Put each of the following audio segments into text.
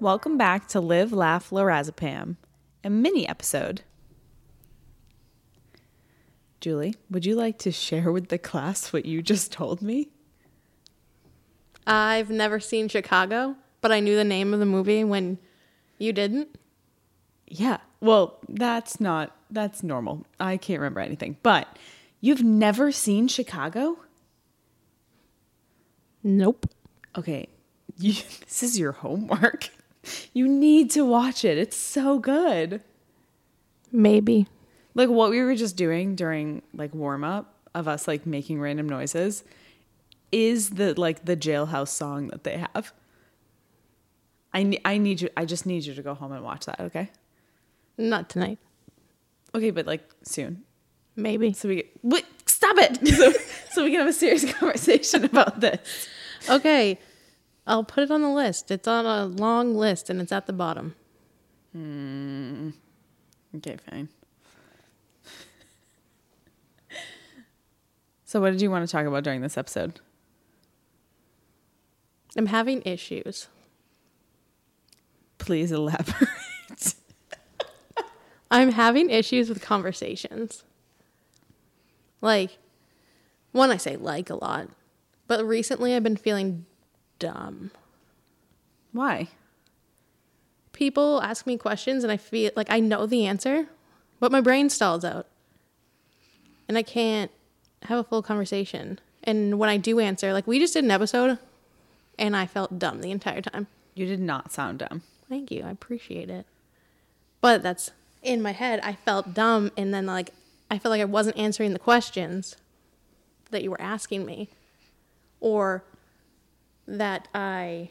Welcome back to Live, Laugh, Lorazepam, a mini episode. Julie, would you like to share with the class what you just told me? I've never seen Chicago, but I knew the name of the movie when you didn't. Yeah. Well, that's not that's normal. I can't remember anything. But you've never seen Chicago? Nope. Okay. You, this is your homework. You need to watch it. It's so good. Maybe. Like what we were just doing during like warm up of us like making random noises is the like the jailhouse song that they have. I ne- I need you I just need you to go home and watch that, okay? Not tonight. Okay, but like soon. Maybe. So we wait, stop it. So, so we can have a serious conversation about this. Okay. I'll put it on the list. It's on a long list and it's at the bottom. Hmm. Okay, fine. So what did you want to talk about during this episode? I'm having issues. Please elaborate. I'm having issues with conversations. Like, one, I say like a lot, but recently I've been feeling dumb. Why? People ask me questions and I feel like I know the answer, but my brain stalls out. And I can't have a full conversation. And when I do answer, like we just did an episode and I felt dumb the entire time. You did not sound dumb. Thank you. I appreciate it. But that's in my head. I felt dumb, and then like I felt like I wasn't answering the questions that you were asking me, or that I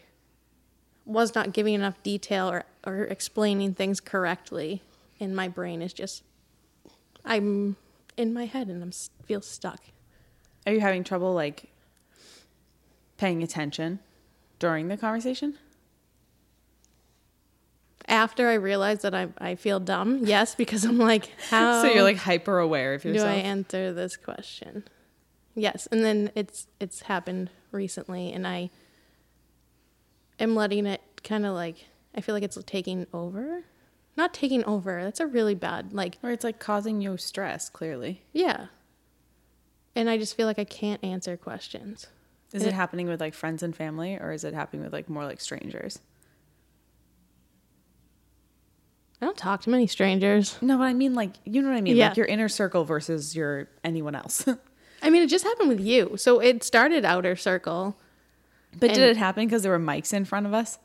was not giving enough detail or, or explaining things correctly. And my brain is just, I'm in my head and I'm feel stuck. Are you having trouble like paying attention during the conversation? After I realize that I, I feel dumb, yes, because I'm like, how? So you're like hyper aware of yourself. do. I answer this question? Yes, and then it's it's happened recently, and I am letting it kind of like I feel like it's taking over. Not taking over. That's a really bad like or it's like causing you stress, clearly. yeah. And I just feel like I can't answer questions. Is it happening with like friends and family or is it happening with like more like strangers? I don't talk to many strangers. No, but I mean like you know what I mean? Yeah. Like your inner circle versus your anyone else. I mean, it just happened with you. So it started outer circle. But did it happen because there were mics in front of us?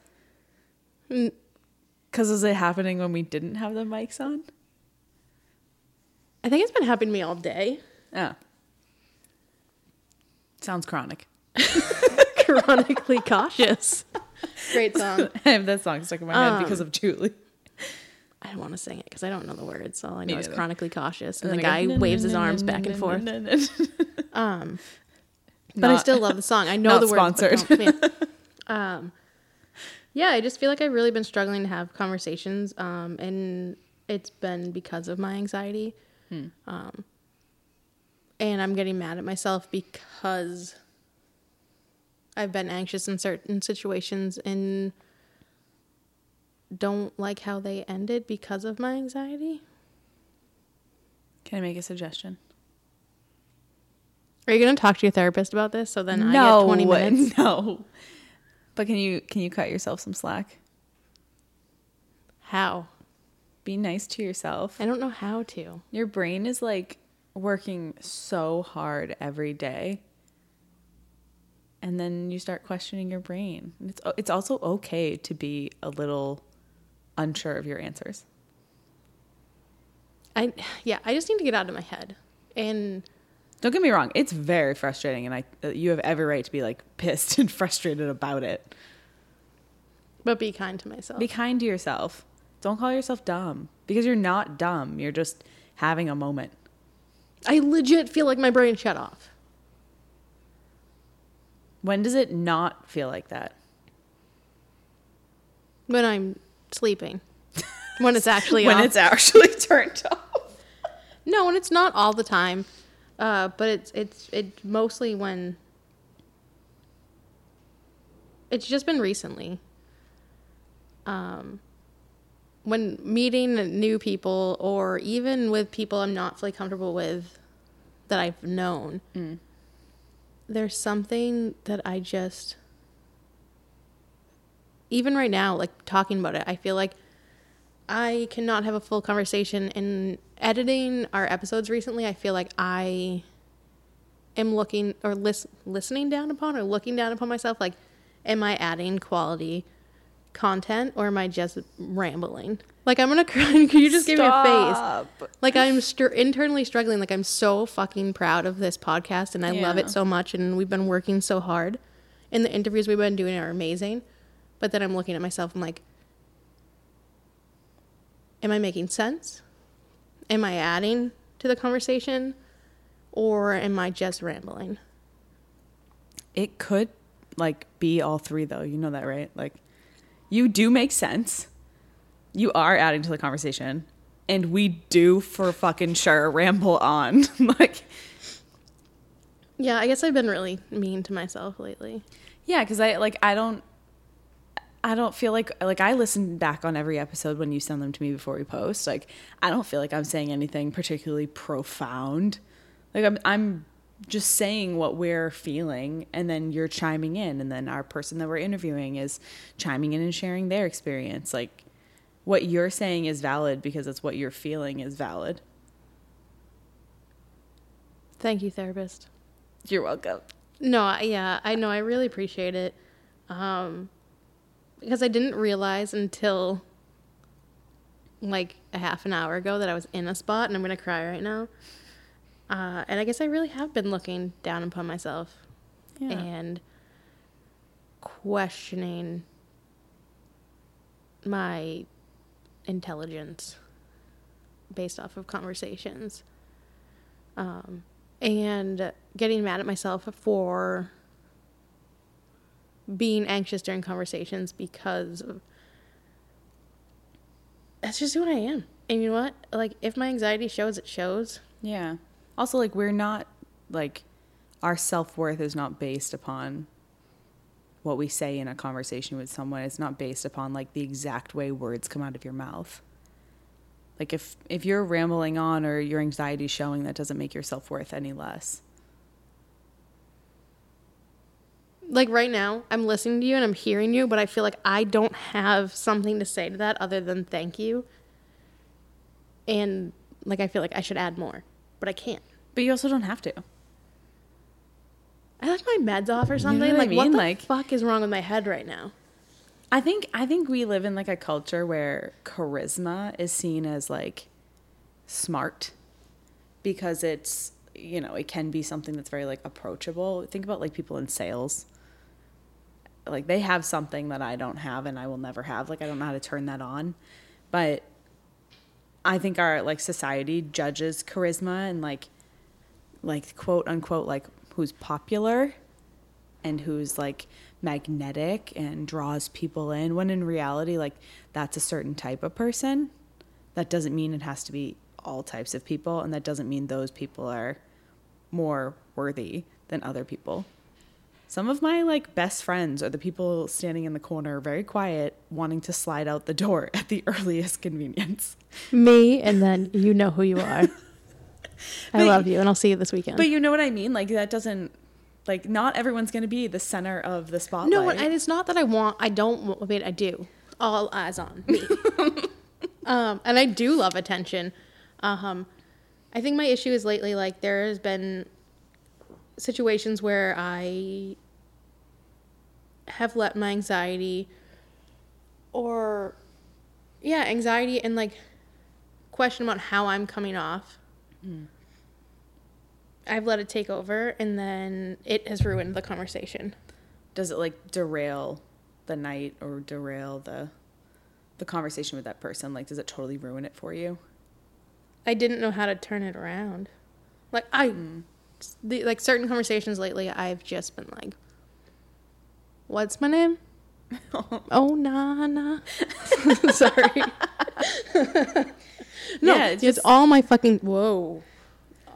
Because was it happening when we didn't have the mics on? I think it's been happening to me all day. Oh. Sounds chronic. Chronically cautious. Great song. I have that song stuck in my head because um, of Julie. I don't want to sing it because I don't know the words. All I know is chronically cautious, and, And the guy go, waves his arms back and forth. Um, but I still love the song. I know not the words. sponsored. um, yeah, I just feel like I've really been struggling to have conversations, um, and it's been because of my anxiety. Hmm. Um, and I'm getting mad at myself because I've been anxious in certain situations and don't like how they ended because of my anxiety. Can I make a suggestion? Are you going to talk to your therapist about this? So then I get 20 minutes. No. But can you can you cut yourself some slack? How? Be nice to yourself. I don't know how to. Your brain is like working so hard every day. And then you start questioning your brain. It's it's also okay to be a little unsure of your answers. I yeah, I just need to get out of my head. And Don't get me wrong, it's very frustrating and I uh, you have every right to be like pissed and frustrated about it. but be kind to myself. Be kind to yourself. Don't call yourself dumb because you're not dumb. You're just having a moment. I legit feel like my brain shut off. When does it not feel like that? When I'm sleeping. When it's actually when off. it's actually turned off. No, when it's not all the time. Uh, but it's it's it mostly when it's just been recently. Um, when meeting new people or even with people I'm not fully comfortable with that I've known, Mm. there's something that I just even right now, like talking about it, I feel like I cannot have a full conversation. In editing our episodes recently, I feel like I am looking or lis- listening down upon or looking down upon myself. Like, am I adding quality content or am I just rambling? Like, I'm gonna cry. Can you just give me a face? Like, I'm str- internally struggling. Like, I'm so fucking proud of this podcast and I love it so much. And we've been working so hard. And the interviews we've been doing are amazing. But then I'm looking at myself. I'm like, am I making sense? Am I adding to the conversation? Or am I just rambling? It could like be all three though. You know that, right? Like you do make sense. You are adding to the conversation. And we do for fucking sure ramble on. like Yeah, I guess I've been really mean to myself lately. Yeah, because I like I don't I don't feel like like I listen back on every episode when you send them to me before we post. Like I don't feel like I'm saying anything particularly profound. Like I'm I'm just saying what we're feeling and then you're chiming in and then our person that we're interviewing is chiming in and sharing their experience. Like what you're saying is valid because it's what you're feeling is valid. Thank you, therapist. You're welcome. No, I- yeah, I know. I really appreciate it. Um, because I didn't realize until like a half an hour ago that I was in a spot, and I'm gonna cry right now. Uh, and I guess I really have been looking down upon myself Yeah. and questioning my intelligence based off of conversations um, and getting mad at myself for being anxious during conversations because that's just who I am. And you know what? Like, if my anxiety shows, it shows. Yeah. Also, like, we're not, like, our self worth is not based upon what we say in a conversation with someone. It's not based upon, like, the exact way words come out of your mouth. Like, if, if you're rambling on or your anxiety showing, that doesn't make your self worth any less. Like, right now, I'm listening to you and I'm hearing you, but I feel like I don't have something to say to that other than thank you. And, like, I feel like I should add more, but I can't. But you also don't have to. I like my meds off or something. what I like, what the Like- fuck is wrong with my head right now? I think I think we live in like a culture where charisma is seen as like smart because it's you know, it can be something that's very like approachable. Think about like people in sales. Like they have something that I don't have and I will never have. Like I don't know how to turn that on. But I think our like society judges charisma and like like quote unquote like who's popular and who's like magnetic and draws people in when in reality like that's a certain type of person that doesn't mean it has to be all types of people and that doesn't mean those people are more worthy than other people some of my like best friends are the people standing in the corner very quiet wanting to slide out the door at the earliest convenience Me, and then you know who you are. I love you, and I'll see you this weekend. but you know what i mean like that doesn't like not everyone's going to be the center of the spotlight No, and it's not that I want. I don't. wa- I mean, I do. All eyes on me. um, and I do love attention. Um, I think my issue is lately like there has been situations where I have let my anxiety or yeah, anxiety and like question about how I'm coming off. Mm. I've let it take over, and then it has ruined the conversation. does it like derail the night or derail the the conversation with that person like does it totally ruin it for you I didn't know how to turn it around. Like I, mm. The, like certain conversations lately, I've just been like, "What's my name?" oh, Nana. Sorry. no, Yeah, it's, it's all my fucking whoa.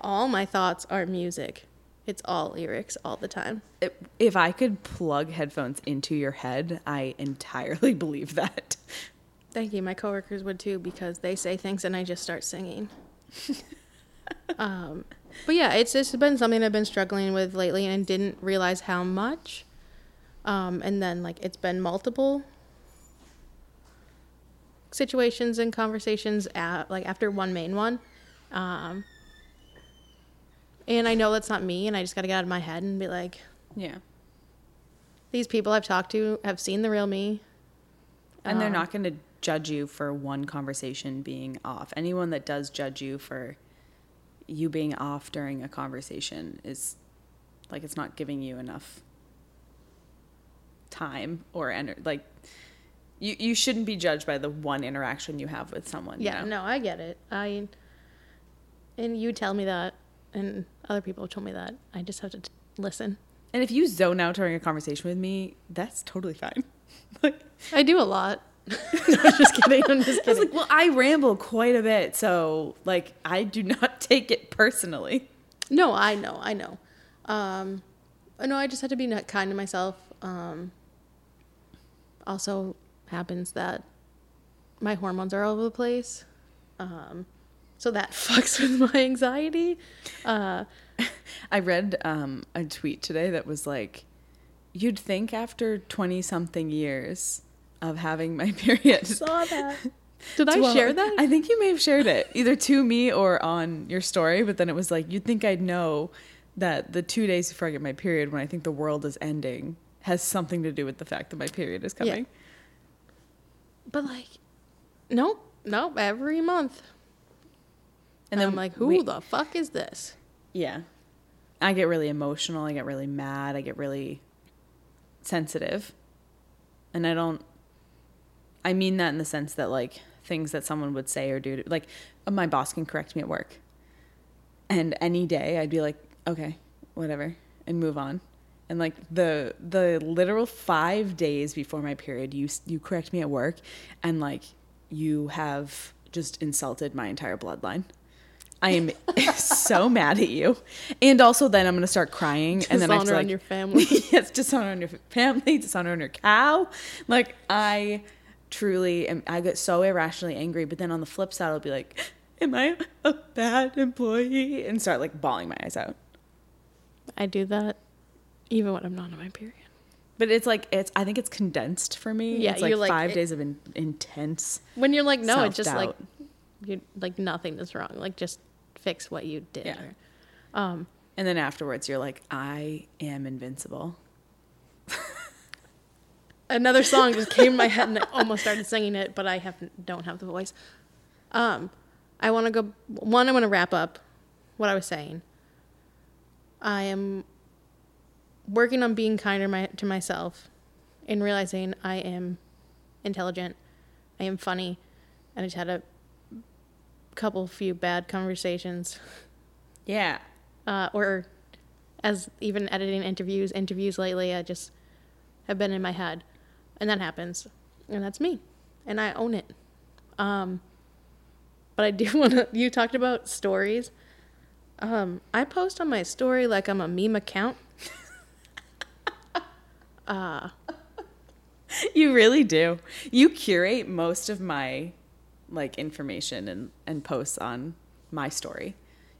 all my thoughts are music. It's all lyrics all the time. If- If I could plug headphones into your head, I entirely believe that. Thank you. My coworkers would too because they say things and I just start singing. um, but yeah, it's just been something I've been struggling with lately and didn't realize how much. Um, and then like it's been multiple situations and conversations at like after one main one. Um, and I know that's not me, and I just got to get out of my head and be like, Yeah. these people I've talked to have seen the real me. And they're Um, not going to judge you for one conversation being off. Anyone that does judge you for you being off during a conversation is like it's not giving you enough time or energy. like you you shouldn't be judged by the one interaction you have with someone. you Yeah, know? no, I get it. I and you tell me that, and other people told me that. I just have to t- listen. And if you zone out during a conversation with me, that's totally fine. like I do a lot. No, I'm just kidding. I'm just I was kidding. like, well, I ramble quite a bit, so like I do not take it personally. No, I know, I know. Um, no, I just had to be kind to myself. Um, also happens that my hormones are all over the place. Um, so that fucks with my anxiety. Uh, I read um, a tweet today that was like, you'd think after 20 something years of having my period. I saw that. Did I Well, share that? I think you may have shared it either to me or on your story, but then it was like, you'd think I'd know that the two days before I get my period, when I think the world is ending, has something to do with the fact that my period is Yeah. coming. But like, nope, nope. Every month, And and then I'm like, who we- the fuck is this? Yeah. I get really emotional. I get really mad. I get really sensitive. And I don't, I mean that in the sense that, like, things that someone would say or do, to, like, my boss can correct me at work. And any day I'd be like, okay, whatever, and move on. And like the the literal five days before my period, you you correct me at work, and like you have just insulted my entire bloodline. I am so mad at you. And also then I'm gonna start crying and then I have to Dishonor on like your family. yes, dishonor on your family, dishonor on your cow. Like I truly am I get so irrationally angry, but then on the flip side I'll be like, Am I a bad employee? And start like bawling my eyes out. I do that, even when I'm not on my period. But it's like it's I think it's condensed for me. Yeah, it's like you're like- five it- days of in, intense When you're like, no, it's just like, you like nothing is wrong. Like just fix what you did. Yeah. Or, um, and then afterwards you're like, I am invincible. Another song just came in my head and I almost started singing it, but I have don't have the voice. Um, I want to go. One, I want to wrap up what I was saying. I am working on being kinder my, to myself and realizing I am intelligent, I am funny, and I just had a couple few bad conversations Yeah. uh, or as even editing interviews, interviews lately, I just have been in my head, and that happens, and that's me, and I own it. Um, but I do want to. You talked about stories. Um, I post on my story like I'm a meme account. You really do. You curate most of my like information and, and posts on my story.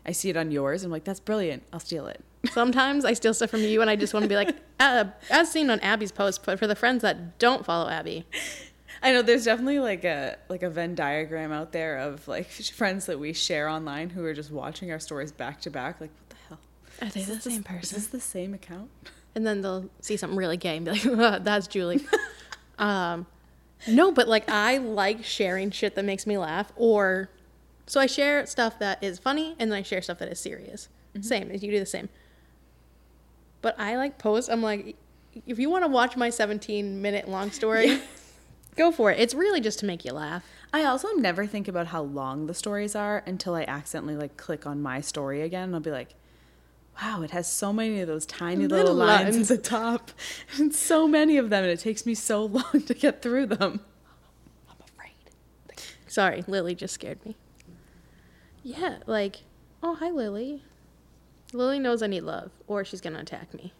I see it on yours. I'm like, that's brilliant. I'll steal it. Sometimes I steal stuff from you, and I just want to be like, uh, as seen on Abby's post. But for the friends that don't follow Abby, I know there's definitely like a like a Venn diagram out there of like friends that we share online who are just watching our stories back to back. Like, what the hell? are they the Is same person? Is this the same account? and then they'll see something really gay and be like, "That's Julie." um, no, but like I like sharing shit that makes me laugh, or so I share stuff that is funny, and then I share stuff that is serious. Same as you do the same. But I like post. I'm like, if you want to watch my 17 minute long story, go for it. It's really just to make you laugh. I also never think about how long the stories are until I accidentally like click on my story again. And I'll be like, wow, it has so many of those tiny little, Little lines, lines. at the top. And so many of them, and it takes me so long to get through them. I'm afraid. Sorry, Lily just scared me. Yeah, like, oh hi Lily. Lily knows I need love, or she's gonna attack me.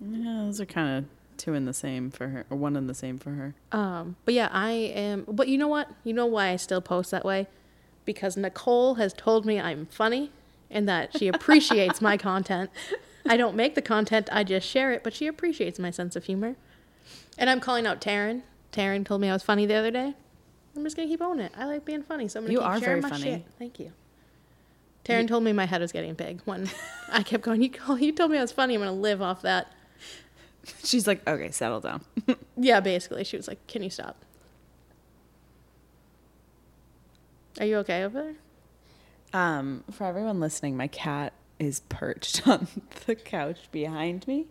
Yeah, those are kind of two in the same for her, or one in the same for her. Um, but yeah, I am. But you know what? You know why I still post that way? Because Nicole has told me I'm funny and that she appreciates my content. I don't make the content, I just share it, but she appreciates my sense of humor. And I'm calling out Taryn. Taryn told me I was funny the other day. I'm just gonna keep owning it. I like being funny, so I'm gonna You keep are sharing very my funny. shit. Thank you. Taryn told me my head was getting big when I kept going. You call, you told me I was funny. I'm gonna live off that. She's like, okay, settle down. Yeah, basically, she was like, "Can you stop?" Are you okay over there? Um, for everyone listening, my cat is perched on the couch behind me.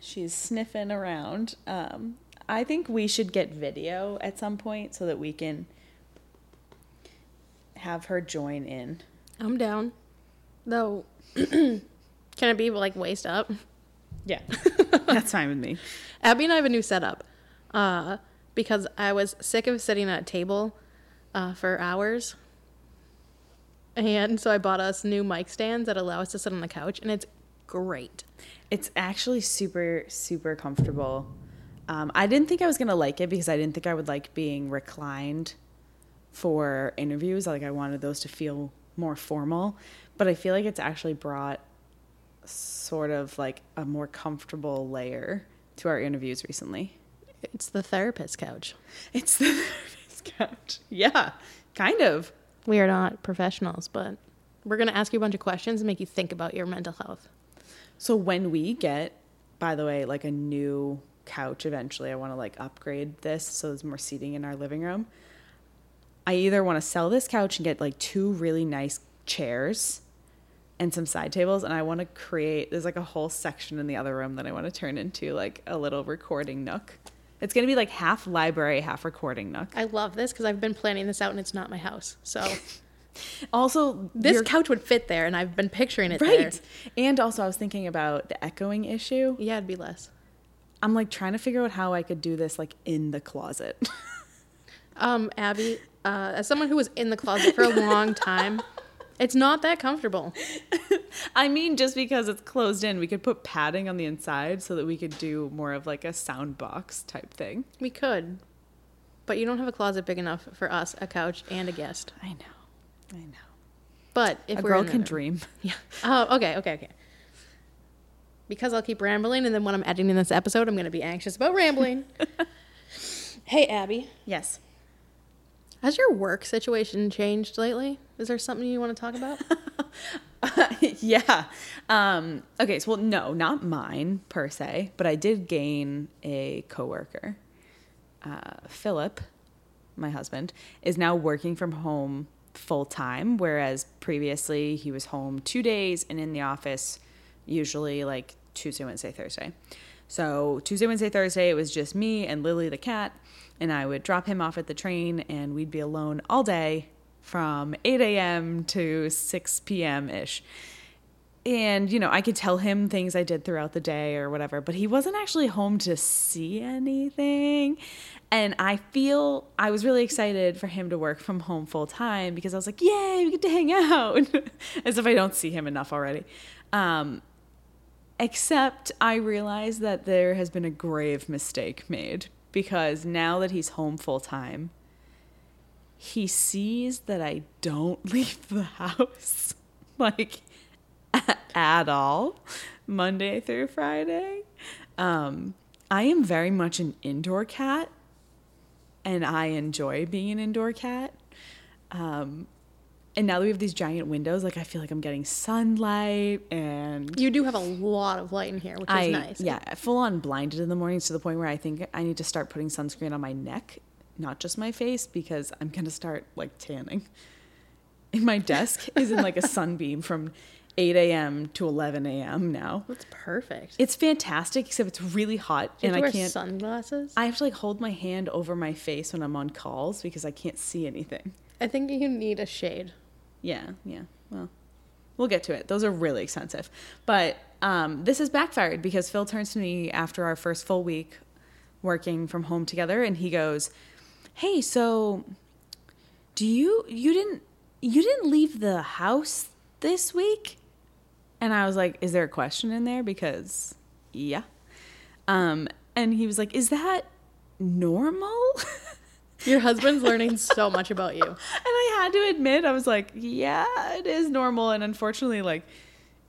She's sniffing around. Um, I think we should get video at some point so that we can have her join in. I'm down. Though, can it be like waist up? Yeah, that's fine with me. Abby and I have a new setup uh, because I was sick of sitting at a table uh, for hours. And so I bought us new mic stands that allow us to sit on the couch, and it's great. It's actually super, super comfortable. Um, I didn't think I was gonna like it because I didn't think I would like being reclined for interviews. Like I wanted those to feel more formal, but I feel like it's actually brought sort of like a more comfortable layer to our interviews recently. It's the therapist couch. It's the therapist couch. Yeah, kind of. We are not professionals, but we're going to ask you a bunch of questions and make you think about your mental health. So when we get, by the way, like a new couch eventually, I want to like upgrade this so there's more seating in our living room. I either want to sell this couch and get like two really nice chairs and some side tables and I want to create there's like a whole section in the other room that I want to turn into like a little recording nook. It's going to be like half library, half recording nook. I love this because I've been planning this out and it's not my house. So Also, this your- couch would fit there and I've been picturing it right. there. And also I was thinking about the echoing issue. Yeah, it'd be less. I'm like trying to figure out how I could do this like in the closet. Um, Abby, uh, as someone who was in the closet for a long time, it's not that comfortable. I mean, just because it's closed in, we could put padding on the inside so that we could do more of like a sound box type thing. We could, but you don't have a closet big enough for us, a couch, and a guest. I know. I know. But if a we're girl can dream. Yeah. Oh, okay, okay, okay. Because I'll keep rambling, and then when I'm editing this episode, I'm going to be anxious about rambling. hey, Abby, Yes. Has your work situation changed lately? Is there something you want to talk about? yeah. Um, okay, so well, no, not mine per se, but I did gain a coworker. Uh, Philip, my husband, is now working from home full time, whereas previously he was home two days and in the office usually like Tuesday, Wednesday, Thursday. So Tuesday, Wednesday, Thursday, it was just me and Lily the cat, and I would drop him off at the train, and we'd be alone all day from 8 a.m. to 6 p.m. ish. And, you know, I could tell him things I did throughout the day or whatever, but he wasn't actually home to see anything. And I feel I was really excited for him to work from home full time because I was like, yay, we get to hang out. As if I don't see him enough already. Um, except I realize that there has been a grave mistake made because now that he's home full time, he sees that I don't leave the house like at all Monday through Friday. Um, I am very much an indoor cat and I enjoy being an indoor cat. Um, and now that we have these giant windows, like I feel like I'm getting sunlight and you do have a lot of light in here, which is nice. yeah, full on blinded in the mornings to the point where I think I need to start putting sunscreen on my neck, not just my face, because I'm gonna start like tanning. And my desk is in like a sunbeam from 8 a.m. to 11 a.m. now. That's perfect. It's fantastic, except it's really hot, and I wear can't. sunglasses? I have to like hold my hand over my face when I'm on calls because I can't see anything. I think you need a shade. Yeah, yeah. Well, we'll get to it. Those are really expensive. But um, this has backfired because Phil turns to me after our first full week working from home together and he goes, Hey, so do you, you didn't You didn't leave the house this week? And I was like, Is there a question in there? Because, yeah. Um, and he was like, Is that normal? Your husband's learning so much about you. And I had to admit, I was like, yeah, it is normal. And unfortunately, like,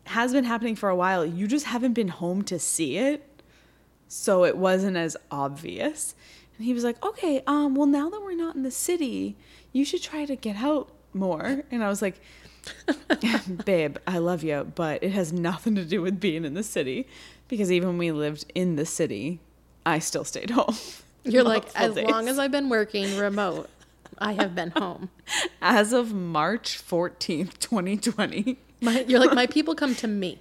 has been happening for a while. You just haven't been home to see it. So it wasn't as obvious. And he was like, okay, um, well, now that we're not in the city, you should try to get out more. And I was like, babe, I love you, but it has nothing to do with being in the city. Because even when we lived in the city, I still stayed home. You're like, as days. long as I've been working remote, I have been home. As of March 14th, 2020. My, you're like, my people come to me.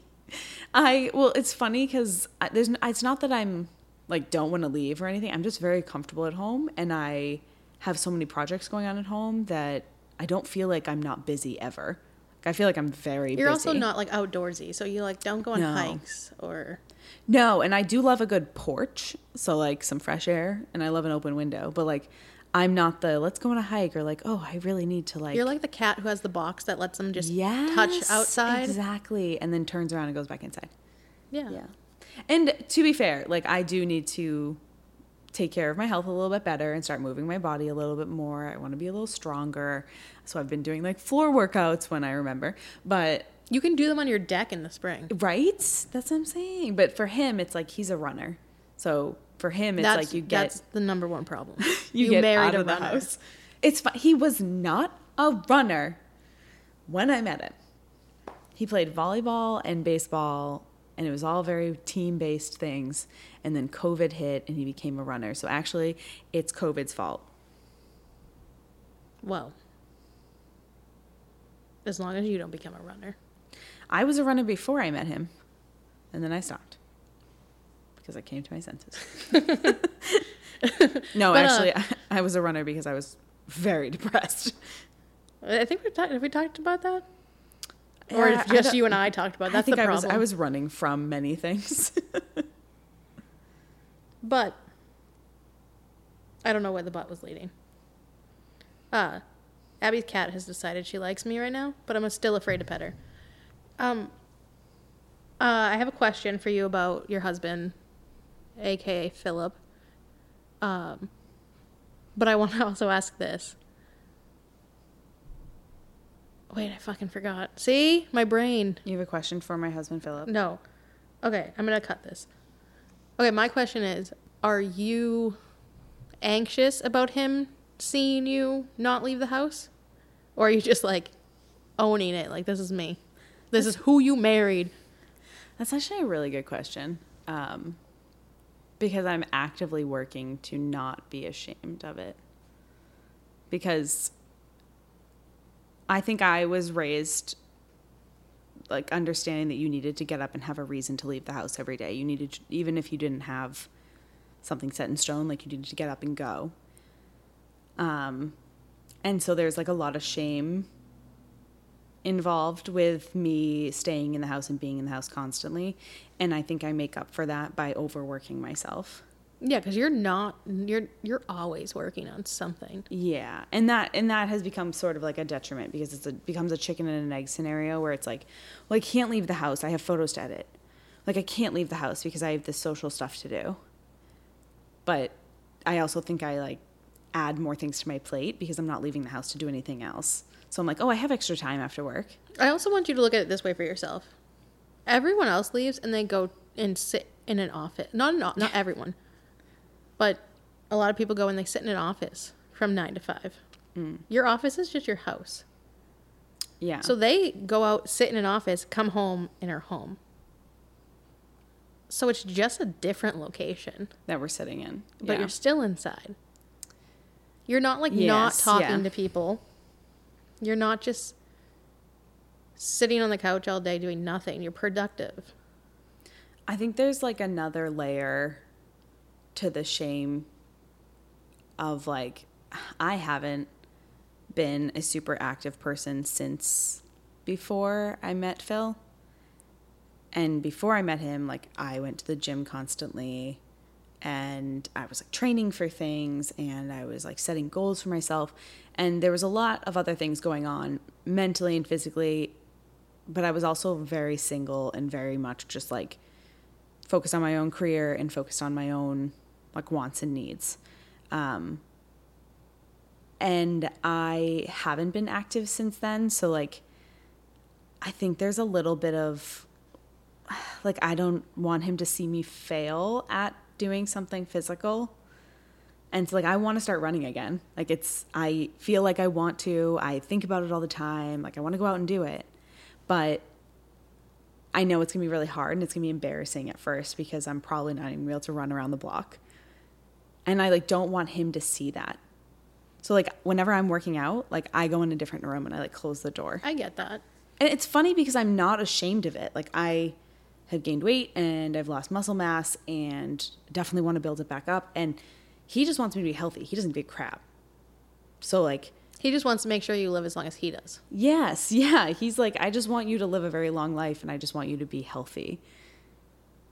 I well, it's funny because there's it's not that I'm like don't want to leave or anything. I'm just very comfortable at home, and I have so many projects going on at home that I don't feel like I'm not busy ever. I feel like I'm very. You're busy. also not like outdoorsy, so you like don't go on No. hikes or No, and I do love a good porch, so like some fresh air, and I love an open window. But like, I'm not the let's go on a hike or like oh I really need to like you're like the cat who has the box that lets them just yes, touch outside. exactly, and then turns around and goes back inside. Yeah. Yeah. And to be fair, like I do need to take care of my health a little bit better and start moving my body a little bit more. I want to be a little stronger. So I've been doing like floor workouts when I remember. But You can do them on your deck in the spring. right? That's what I'm saying. But for him it's like he's a runner. So for him it's that's like you get that's the number one problem. you, get out of the house. It's fun. He was not a runner when I met him. He played volleyball and baseball, and it was all very team based things. And then COVID hit, and he became a runner. So actually, it's COVID's fault. Well, as long as you don't become a runner. I was a runner before I met him, and then I stopped because I came to my senses. no, But, uh, actually, I, I was a runner because I was very depressed. I think we've talked. Have we talked about that? Or if just you and I talked about. That. I think the I was. I was running from many things. But I don't know where the butt was leading. Uh, Abby's cat has decided she likes me right now, but I'm still afraid to pet her. Um, uh, I have a question for you about your husband, aka Philip. Um, but I want to also ask this. Wait, I fucking forgot. See, my brain. You have a question for my husband, Philip? No. Okay, I'm gonna cut this. Okay, my question is Are you anxious about him seeing you not leave the house? Or are you just like owning it? Like, this is me. This is who you married. That's actually a really good question. Um, because I'm actively working to not be ashamed of it. Because I think I was raised like understanding that you needed to get up and have a reason to leave the house every day. You needed, even if you didn't have something set in stone, like you needed to get up and go. Um, and so there's like a lot of shame involved with me staying in the house and being in the house constantly. And I think I make up for that by overworking myself. Yeah, because you're not you're you're always working on something. Yeah, and that and that has become sort of like a detriment because it's a becomes a chicken and an egg scenario where it's like, well, I can't leave the house. I have photos to edit. Like I can't leave the house because I have this social stuff to do. But I also think I like add more things to my plate because I'm not leaving the house to do anything else. So I'm like, oh, I have extra time after work. I also want you to look at it this way for yourself. Everyone else leaves and they go and sit in an office. Not an, not everyone, but a lot of people go and they sit in an office from nine to five. Mm. Your office is just your house. Yeah. So they go out, sit in an office, come home, and are home. So it's just a different location, that we're sitting in. but yeah. you're still inside. You're not like not talking yeah. to people. You're not just sitting on the couch all day doing nothing. You're productive. I think there's like another layer to the shame of like I haven't been a super active person since before I met Phil. And before I met him, like I went to the gym constantly and I was like training for things and I was like setting goals for myself. And there was a lot of other things going on mentally and physically, but I was also very single and very much just like focused on my own career and focused on my own like wants and needs. Um, and I haven't been active since then. So, like, I think there's a little bit of like, I don't want him to see me fail at doing something physical. And so, like, I want to start running again. Like, it's, I feel like I want to. I think about it all the time. Like, I want to go out and do it. But I know it's going to be really hard and it's going to be embarrassing at first because I'm probably not even going to be able to run around the block. And I, like, don't want him to see that. So like whenever I'm working out, like I go in a different room and I like close the door. I get that. And it's funny because I'm not ashamed of it. Like I have gained weight and I've lost muscle mass and definitely want to build it back up. And he just wants me to be healthy. He doesn't give a crap. So like He just wants to make sure you live as long as he does. Yes, yeah. He's like, I just want you to live a very long life and I just want you to be healthy.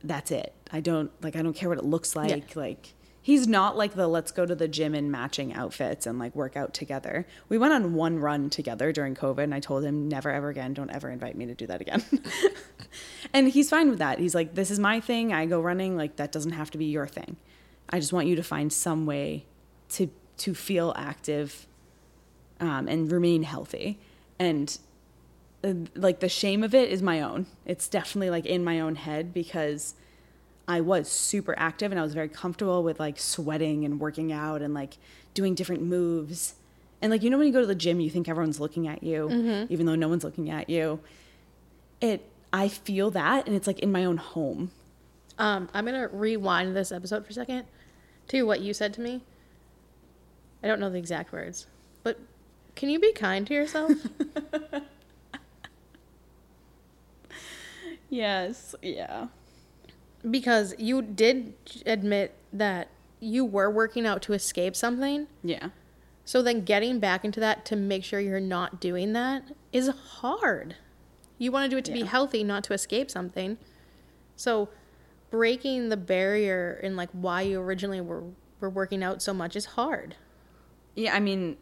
That's it. I don't like I don't care what it looks like. Like he's not like the let's go to the gym in matching outfits and like work out together. We went on one run together during COVID and I told him never ever again, don't ever invite me to do that again. and he's fine with that. He's like, This is my thing. I go running, like that doesn't have to be your thing. I just want you to find some way to to feel active um, and remain healthy. And uh, like the shame of it is my own. It's definitely like in my own head because I was super active and I was very comfortable with like sweating and working out and like doing different moves. And like you know when you go to the gym you think everyone's looking at you even though no one's looking at you. It I feel that and it's like in my own home. Um, I'm gonna rewind this episode for a second to what you said to me. I don't know the exact words, but can you be kind to yourself? Yes, yeah. Because you did admit that you were working out to escape something. Yeah. So then getting back into that to make sure you're not doing that is hard. You want to do it to be healthy, not to escape something. So breaking the barrier in like why you originally were were working out so much is hard. Yeah, I mean,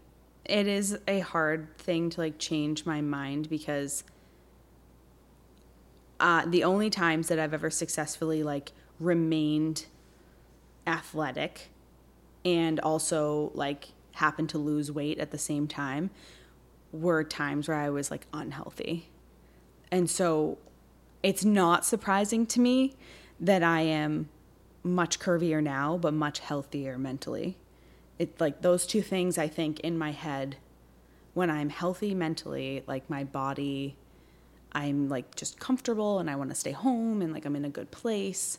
it is a hard thing to like change my mind because uh, the only times that I've ever successfully like remained athletic and also like happened to lose weight at the same time were times where I was like unhealthy. And so it's not surprising to me that I am much curvier now, but much healthier mentally. It's like those two things I think in my head when I'm healthy mentally, like my body, I'm like just comfortable and I want to stay home and like I'm in a good place.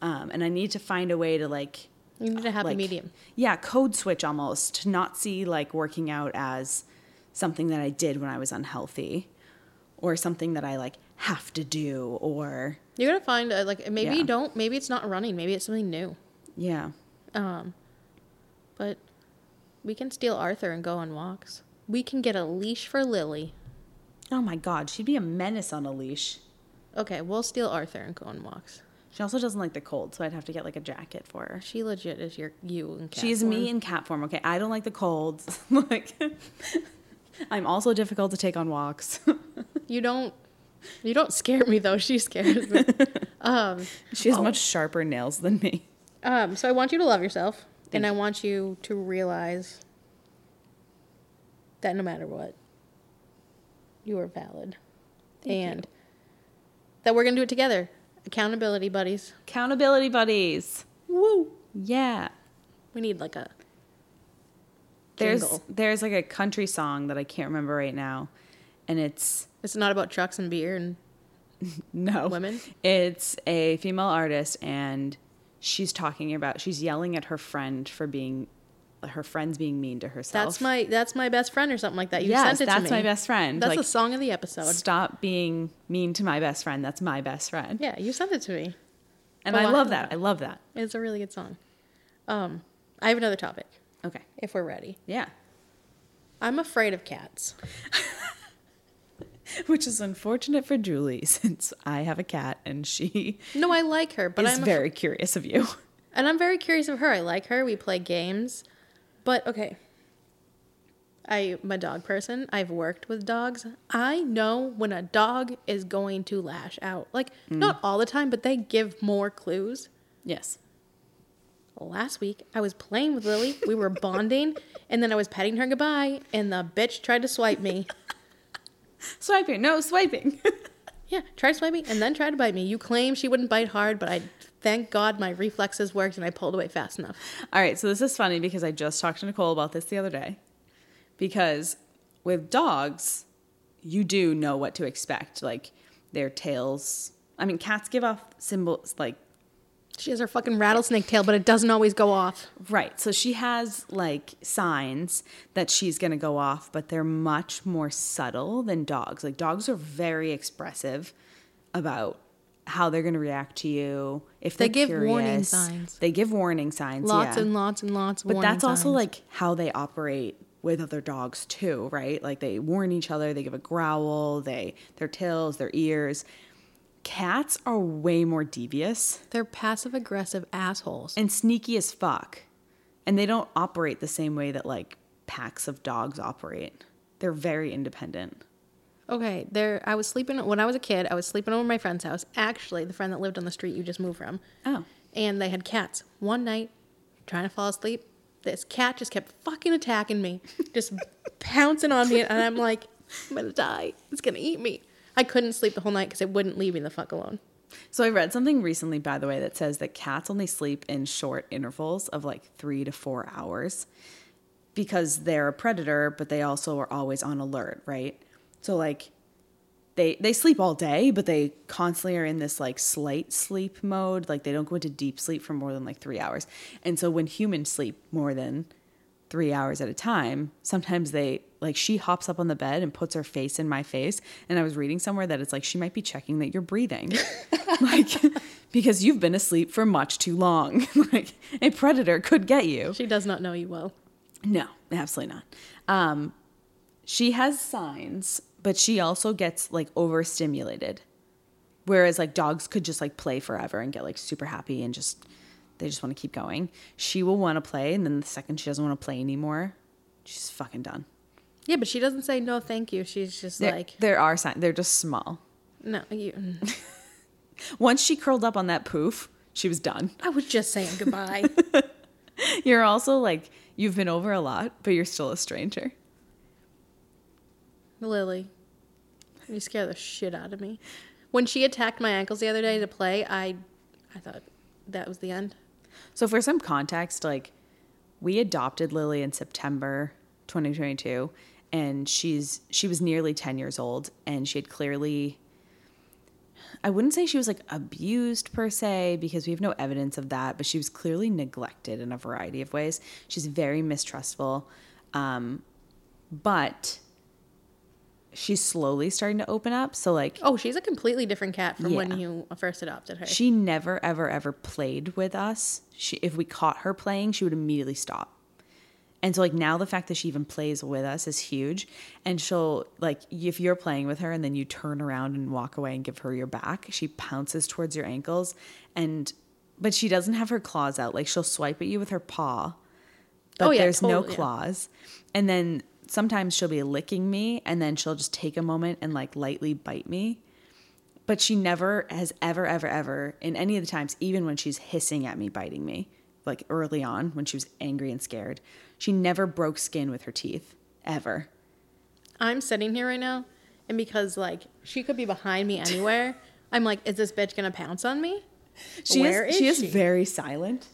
Um, and I need to find a way to like You need a happy like, medium. Yeah, code switch almost to not see like working out as something that I did when I was unhealthy or something that I like have to do or You're gonna find uh, like maybe Yeah. you don't. Maybe it's not running. Maybe it's something new. yeah. Um, but we can steal Arthur and go on walks. We can get a leash for Lily. Oh my god, she'd be a menace on a leash. Okay, we'll steal Arthur and go on walks. She also doesn't like the cold, so I'd have to get like a jacket for her. She legit is your you and cat She's form. me in cat form. Okay, I don't like the cold. like, I'm also difficult to take on walks. You don't. You don't scare me though. She scares me. um, she has Oh. much sharper nails than me. um. So I want you to love yourself, Thank and I want you to realize that no matter what, you are valid, Thank you. and that we're gonna do it together. Accountability buddies. Accountability buddies. Woo. Yeah. We need like a There's jingle. there's like a country song that I can't remember right now, and it's It's not about trucks and beer and no Women? It's a female artist, and she's talking about she's yelling at her friend for being her friend's being mean to herself. that's my that's my best friend or something like that. You yes, sent it to me. that's my best friend. That's like, the song of the episode. stop being mean to my best friend. That's my best friend. Yeah, you sent it to me. And I love that. I love that. It's a really good song. Um, I have another topic Okay. if we're ready. Yeah. I'm afraid of cats. Which is unfortunate for Julie since I have a cat and she No, I like her, but I'm very curious of you. And I'm very curious of her. I like her. We play games. But okay. I'm a dog person. I've worked with dogs. I know when a dog is going to lash out. Like, mm. not all the time, but they give more clues. Yes. Last week, I was playing with Lily. We were bonding, and then I was petting her goodbye, and the bitch tried to swipe me. Swiping. No, swiping. Yeah, tried to swipe me, and then tried to bite me. You claim she wouldn't bite hard, but I thank God my reflexes worked and I pulled away fast enough. All right, so this is funny because I just talked to Nicole about this the other day. Because with dogs, you do know what to expect. Like their tails. I mean, cats give off symbols like She has her fucking rattlesnake tail, but it doesn't always go off. right. So she has like signs that she's going to go off, but they're much more subtle than dogs. Like dogs are very expressive about how they're going to react to you. If They give warning signs. They give warning signs. Lots yeah. and lots and lots of But that's also signs. like how they operate with other dogs too, right? Like they warn each other, they give a growl, they their tails, their ears. Cats are way more devious they're passive aggressive assholes. and sneaky as fuck. And they don't operate the same way that like packs of dogs operate. They're very independent. Okay, there. I was sleeping when I was a kid. I was sleeping over my friend's house. Actually, the friend that lived on the street you just moved from. Oh. And they had cats. One night, trying to fall asleep, this cat just kept fucking attacking me, just pouncing on me, and I'm like, I'm gonna die. It's gonna eat me. I couldn't sleep the whole night because it wouldn't leave me the fuck alone. So I read something recently, by the way, that says that cats only sleep in short intervals of like three to four hours because they're a predator, but they also are always on alert, right? So like they they sleep all day, but they constantly are in this like slight sleep mode. Like they don't go into deep sleep for more than like three hours. And so when humans sleep more than three hours at a time, sometimes they like she hops up on the bed and puts her face in my face. And I was reading somewhere that it's like she might be checking that you're breathing. like because you've been asleep for much too long. like a predator could get you. She does not know you well. No, absolutely not. Um, she has signs, but she also gets like overstimulated. Whereas like dogs could just like play forever and get like super happy and just they just want to keep going. She will want to play, and then the second she doesn't want to play anymore, she's fucking done. Yeah, but she doesn't say no, thank you. She's just There, like, there are signs. They're just small. no, you. Mm. Once she curled up on that poof, she was done. I was just saying goodbye. You're also like you've been over a lot, but you're still a stranger. Lily, you scare the shit out of me. When she attacked my ankles the other day to play, I, I thought that was the end. So for some context, like we adopted Lily in September 2022 and she's she was nearly 10 years old and she had clearly I wouldn't say she was like abused per se because we have no evidence of that, but she was clearly neglected in a variety of ways. She's very mistrustful. Um, but she's slowly starting to open up. So like Oh, she's a completely different cat from Yeah. when you first adopted her. she never ever ever played with us. She if we caught her playing, she would immediately stop. And so like now the fact that she even plays with us is huge. And she'll like if you're playing with her and then you turn around and walk away and give her your back, she pounces towards your ankles and but she doesn't have her claws out. Like she'll swipe at you with her paw. But Oh, yeah, there's no totally, yeah. claws. And then sometimes she'll be licking me and then she'll just take a moment and like lightly bite me but she never has ever ever ever in any of the times even when she's hissing at me biting me like early on when she was angry and scared she never broke skin with her teeth ever I'm sitting here right now, and because like she could be behind me anywhere, I'm like, is this bitch gonna pounce on me? she Where is, is she is very silent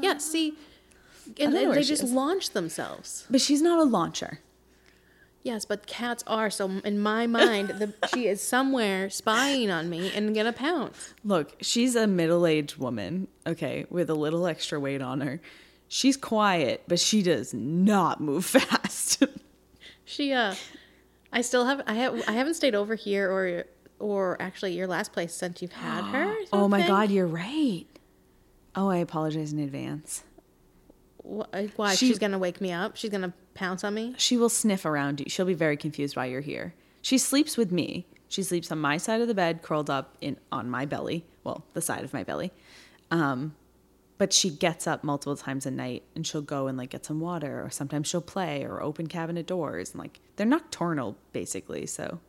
Yeah, see, and they just is. launch themselves. but she's not a launcher Yes, but cats are. So in my mind, the, she is somewhere spying on me and gonna pounce. look she's a middle-aged woman okay with a little extra weight on her she's quiet but she does not move fast She uh, I still have I have I haven't stayed over here or or actually your last place since you've had her. Oh my god you're right oh i apologize in advance Why? She- She's gonna wake me up. She's gonna pounce on me. She will sniff around you. She'll be very confused why you're here. She sleeps with me. She sleeps on my side of the bed, curled up in on my belly. Well, the side of my belly. Um, but she gets up multiple times a night and she'll go and like get some water or sometimes she'll play or open cabinet doors and like they're nocturnal basically so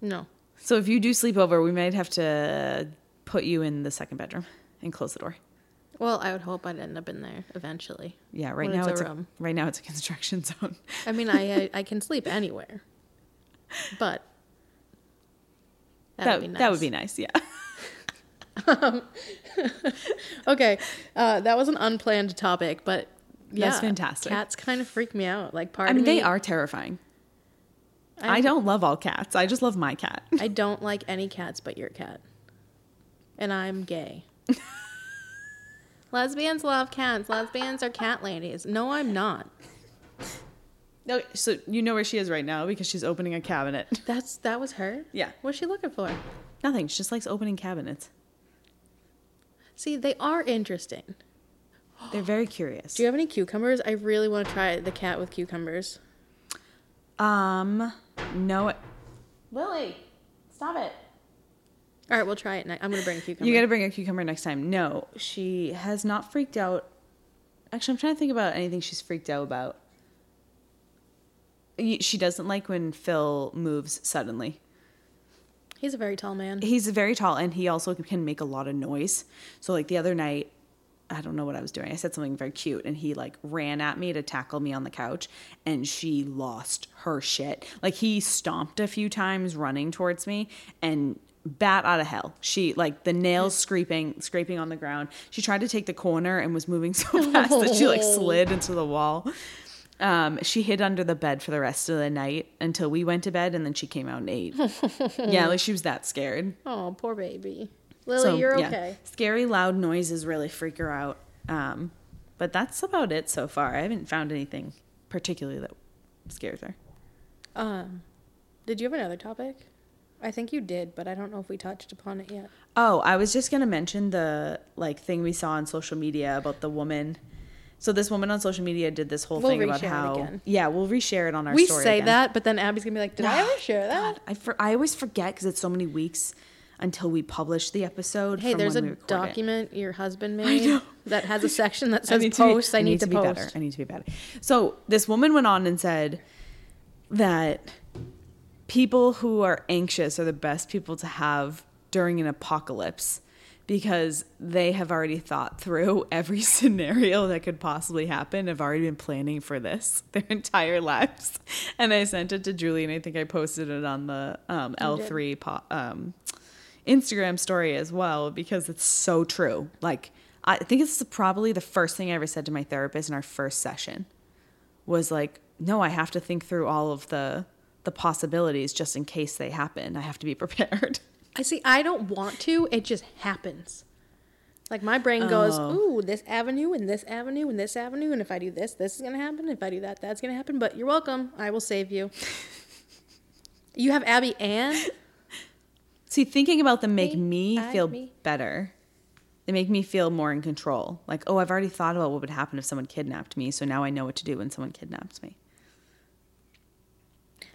No. so if you do sleep over we might have to put you in the second bedroom and close the door Well, I would hope I'd end up in there eventually. yeah right now it's a room. right now it's a construction zone I mean, I I, I can sleep anywhere, but that, would be nice. that would be nice yeah Okay, uh, that was an unplanned topic, but yeah, That's fantastic. Cats kind of freak me out. Like part i mean of me, they are terrifying I, I don't love all cats i just love my cat I don't like any cats but your cat, and I'm gay. Lesbians love cats. Lesbians are cat ladies. No, I'm not. no so you know where she is right now because she's opening a cabinet That's that was her. Yeah. What's she looking for? nothing she just likes opening cabinets See, they are interesting. they're very curious Do you have any cucumbers? I really want to try the cat with cucumbers. Um, no. Lily, stop it. All right, we'll try it. ne- I'm gonna bring a cucumber. You got to bring a cucumber next time. No, she has not freaked out. Actually, I'm trying to think about anything she's freaked out about. She doesn't like when Phil moves suddenly. He's a very tall man. He's very tall and he also can make a lot of noise. So, like the other night, I don't know what I was doing. I said something very cute and he like ran at me to tackle me on the couch and she lost her shit. Like he stomped a few times running towards me and bat out of hell. She like the nails scraping scraping on the ground. She tried to take the corner and was moving so fast that she like slid into the wall. Um, she hid under the bed for the rest of the night until we went to bed and then she came out and ate. yeah, like she was that scared. Oh, poor baby. Lily, So, you're yeah, okay. Scary loud noises really freak her out. Um, but that's about it so far. I haven't found anything particularly that scares her. Um, did you have another topic? I think you did, but I don't know if we touched upon it yet. Oh, I was just gonna mention the like thing we saw on social media about the woman. So this woman on social media did this whole We'll thing about reshare it how again. yeah, we'll reshare it on our we story. say again. that, but then Abby's gonna be like, "Did I ever share that?" God, I for, I always forget because it's so many weeks until we publish the episode. Hey, from there's a record it. document your husband made that has a section that I says need to be- post. I need, to, be post. better. I need to be better. So this woman went on and said that people who are anxious are the best people to have during an apocalypse because they have already thought through every scenario that could possibly happen have already been planning for this their entire lives. And i sent it to julie and i think i posted it on the um, l3 po- um, instagram story as well because it's so true. Like i think it's probably the first thing i ever said to my therapist in our first session was like no i have to think through all of the the possibilities just in case they happen i have to be prepared I see. I don't want to. It just happens. Like my brain goes, Oh. "Ooh, this avenue and this avenue and this avenue, and if I do this, this is gonna happen. If I do that, that's gonna happen." But you're welcome. I will save you. you have Abby and See, thinking about them make Me, me I, feel me. better. They make me feel more in control. Like, oh, I've already thought about what would happen if someone kidnapped me, so now I know what to do when someone kidnaps me.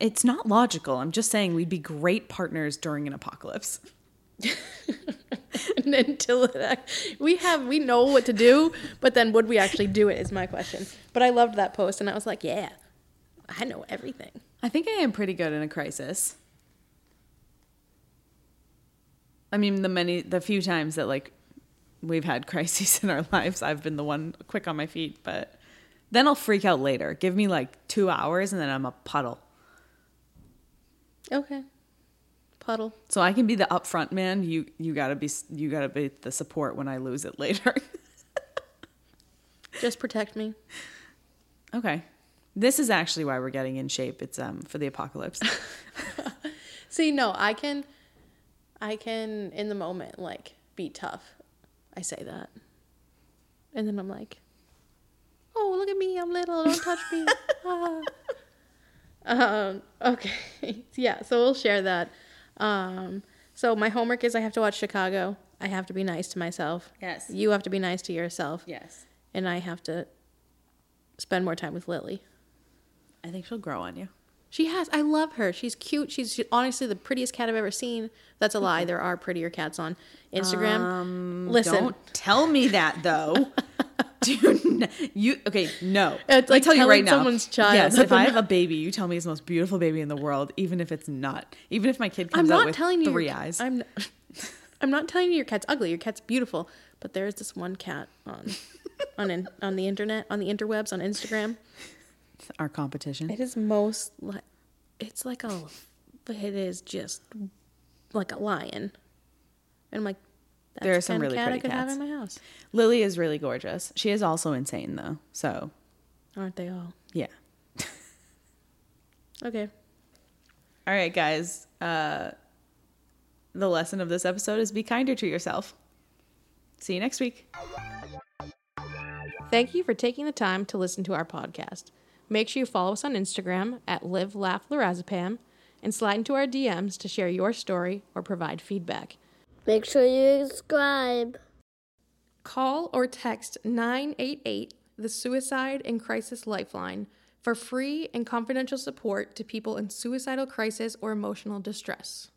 It's not logical. I'm just saying we'd be great partners during an apocalypse. until we have we know what to do, but then would we actually do it is my question. But I loved that post, and I was like, "Yeah, I know everything." I think I am pretty good in a crisis. I mean, the many, the few times that like we've had crises in our lives, I've been the one quick on my feet, but then I'll freak out later. Give me like two hours and then I'm a puddle. Okay, puddle. So I can be the upfront man. You you gotta be you gotta be the support when I lose it later. Just protect me. okay, this is actually why we're getting in shape. It's um for the apocalypse. See, no, I can, I can in the moment like be tough. I say that, and then I'm like, "Oh, look at me! I'm little. Don't touch me." ah. Um. Okay. yeah. So we'll share that. Um. So my homework is I have to watch Chicago. I have to be nice to myself. Yes. You have to be nice to yourself. yes, And I have to spend more time with Lily. I think she'll grow on you. She has. I love her. She's cute. She's honestly the prettiest cat I've ever seen. That's a lie. There are prettier cats on Instagram. Listen, Um, Don't tell me that though. Dude, you okay? No, It's like tell you right now. someone's child Yes, if I have a baby, you tell me it's the most beautiful baby in the world, even if it's not. Even if my kid comes out not with telling three your, eyes. I'm. I'm not telling you your cat's ugly. Your cat's beautiful. But there is this one cat on, on in, on the internet, on the interwebs, on Instagram. Our competition. It is most like, it's like a, it is just like a lion. And I'm like, that's There are some really cat I pretty could have cats. in my house. Lily is really gorgeous. She is also insane though. So Aren't they all? yeah. Okay. All right, guys. Uh, the lesson of this episode is be kinder to yourself. See you next week. Thank you for taking the time to listen to our podcast. Make sure you follow us on Instagram at Live Laugh Lorazepam and slide into our DMs to share your story or provide feedback. Make sure you subscribe. Call or text 988, the Suicide and Crisis Lifeline, for free and confidential support to people in suicidal crisis or emotional distress.